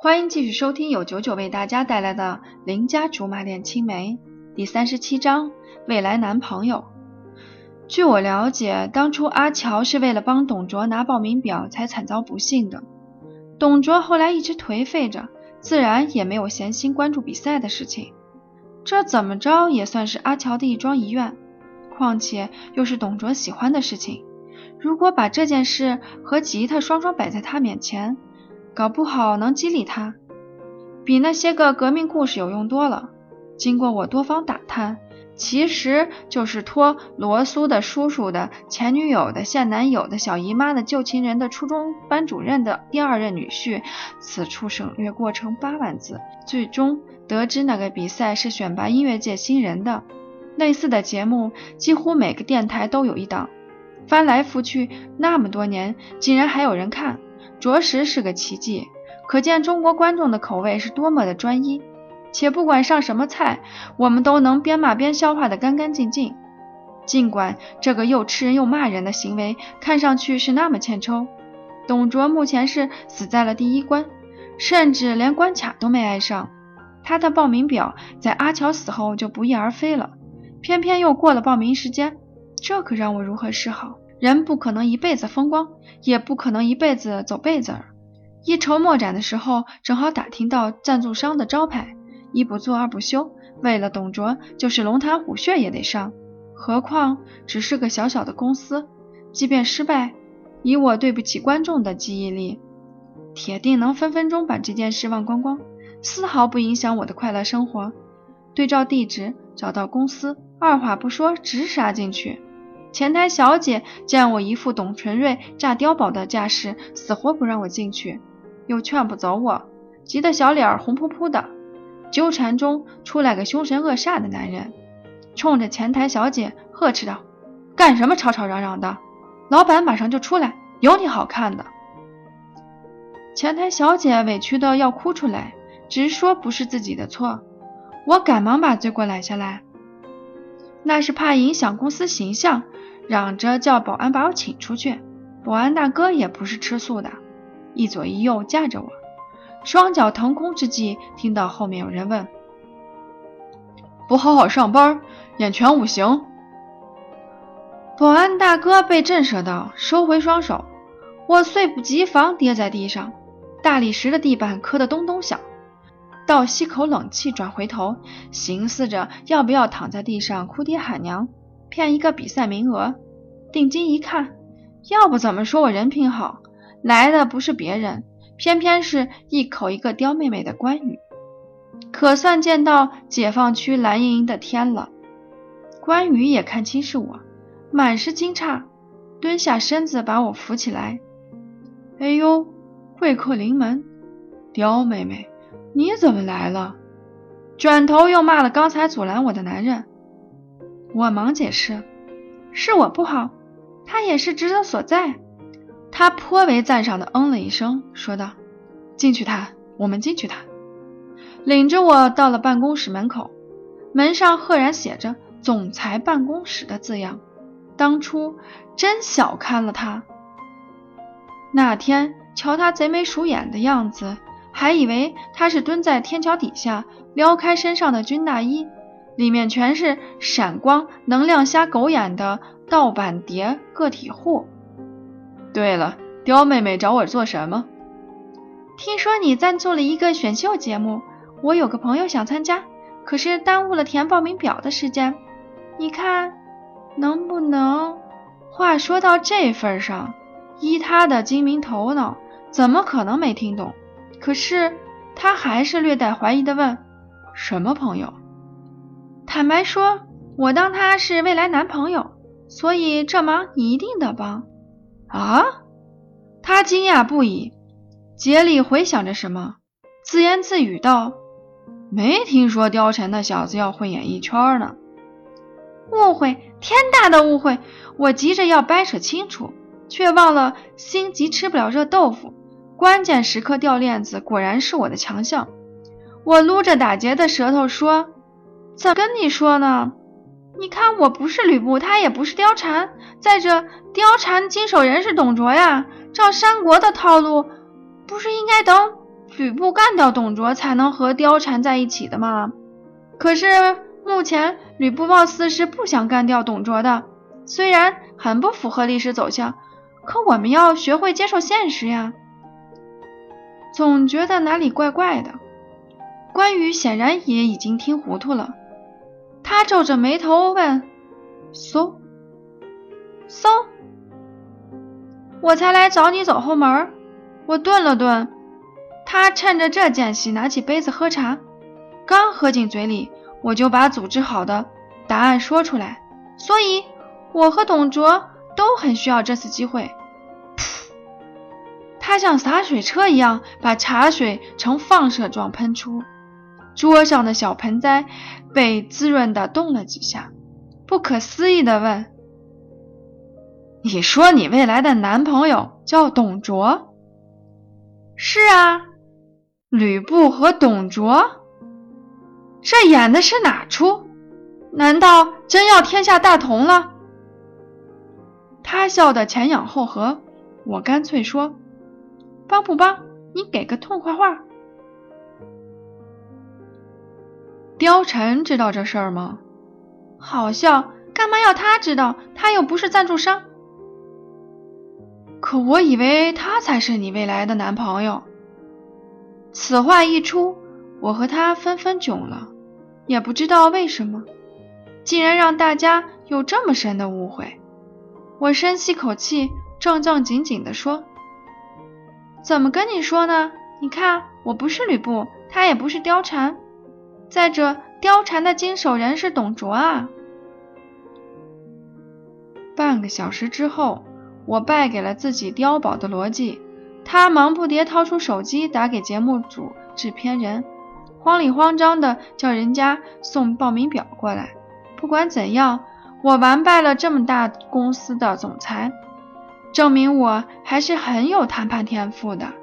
欢迎继续收听由九九为大家带来的《邻家竹马恋青梅》第三十七章未来男朋友。据我了解，当初阿乔是为了帮董卓拿报名表才惨遭不幸的。董卓后来一直颓废着，自然也没有闲心关注比赛的事情。这怎么着也算是阿乔的一桩遗愿。况且又是董卓喜欢的事情，如果把这件事和吉他双双摆在他面前，搞不好能激励他，比那些个革命故事有用多了。经过我多方打探，其实就是托罗苏的叔叔的前女友的现男友的小姨妈的旧情人的初中班主任的第二任女婿。此处省略过程八万字。最终得知那个比赛是选拔音乐界新人的，类似的节目几乎每个电台都有一档，翻来覆去那么多年，竟然还有人看。着实是个奇迹，可见中国观众的口味是多么的专一。且不管上什么菜，我们都能边骂边消化的干干净净。尽管这个又吃人又骂人的行为看上去是那么欠抽，董卓目前是死在了第一关，甚至连关卡都没挨上。他的报名表在阿乔死后就不翼而飞了，偏偏又过了报名时间，这可让我如何是好？人不可能一辈子风光。也不可能一辈子走背字儿。一筹莫展的时候，正好打听到赞助商的招牌，一不做二不休，为了董卓，就是龙潭虎穴也得上。何况只是个小小的公司，即便失败，以我对不起观众的记忆力，铁定能分分钟把这件事忘光光，丝毫不影响我的快乐生活。对照地址，找到公司，二话不说，直杀进去。前台小姐见我一副董存瑞炸碉堡的架势，死活不让我进去，又劝不走我，急得小脸红扑扑的。纠缠中出来个凶神恶煞的男人，冲着前台小姐呵斥道：“干什么吵吵嚷嚷的？老板马上就出来，有你好看的！”前台小姐委屈的要哭出来，直说不是自己的错。我赶忙把罪过揽下来，那是怕影响公司形象。嚷着叫保安把我请出去，保安大哥也不是吃素的，一左一右架着我，双脚腾空之际，听到后面有人问：“不好好上班，眼全五行。”保安大哥被震慑到，收回双手，我猝不及防跌在地上，大理石的地板磕得咚咚响，倒吸口冷气，转回头，寻思着要不要躺在地上哭爹喊娘。骗一个比赛名额，定睛一看，要不怎么说我人品好？来的不是别人，偏偏是一口一个刁妹妹的关羽，可算见到解放区蓝盈莹的天了。关羽也看清是我，满是惊诧，蹲下身子把我扶起来。哎呦，贵客临门，刁妹妹，你怎么来了？转头又骂了刚才阻拦我的男人。我忙解释，是我不好，他也是职责所在。他颇为赞赏的嗯了一声，说道：“进去谈，我们进去谈。”领着我到了办公室门口，门上赫然写着“总裁办公室”的字样。当初真小看了他。那天瞧他贼眉鼠眼的样子，还以为他是蹲在天桥底下撩开身上的军大衣。里面全是闪光、能量瞎狗眼的盗版碟个体户。对了，刁妹妹找我做什么？听说你赞助了一个选秀节目，我有个朋友想参加，可是耽误了填报名表的时间。你看能不能？话说到这份上，依他的精明头脑，怎么可能没听懂？可是他还是略带怀疑的问：“什么朋友？”坦白说，我当他是未来男朋友，所以这忙你一定得帮。啊！他惊讶不已，竭力回想着什么，自言自语道：“没听说貂蝉那小子要混演艺圈呢。”误会，天大的误会！我急着要掰扯清楚，却忘了心急吃不了热豆腐，关键时刻掉链子果然是我的强项。我撸着打结的舌头说。咋跟你说呢？你看我不是吕布，他也不是貂蝉。再者，貂蝉经手人是董卓呀。照三国的套路，不是应该等吕布干掉董卓才能和貂蝉在一起的吗。可是目前吕布貌似是不想干掉董卓的，虽然很不符合历史走向，可我们要学会接受现实呀。总觉得哪里怪怪的。关羽显然也已经听糊涂了，他皱着眉头问：“嗖，嗖，我才来找你走后门。”我顿了顿，他趁着这间隙拿起杯子喝茶，刚喝进嘴里，我就把组织好的答案说出来。所以，我和董卓都很需要这次机会。他像洒水车一样把茶水呈放射状喷出，桌上的小盆栽被滋润的动了几下。不可思议的问：“你说你未来的男朋友叫董卓？”是啊，吕布和董卓，这演的是哪出？难道真要天下大同了？他笑得前仰后合，我干脆说：“帮不帮？你给个痛快话。”貂蝉知道这事儿吗？好笑，干嘛要他知道？他又不是赞助商。可我以为他才是你未来的男朋友。此话一出，我和他纷纷囧了，也不知道为什么，竟然让大家有这么深的误会。我深吸口气，正正经经地说：“怎么跟你说呢？你看，我不是吕布，他也不是貂蝉。再者，貂蝉的经手人是董卓啊。”半个小时之后。我败给了自己碉堡的逻辑，他忙不迭掏出手机打给节目组制片人，慌里慌张的叫人家送报名表过来。不管怎样，我完败了这么大公司的总裁，证明我还是很有谈判天赋的。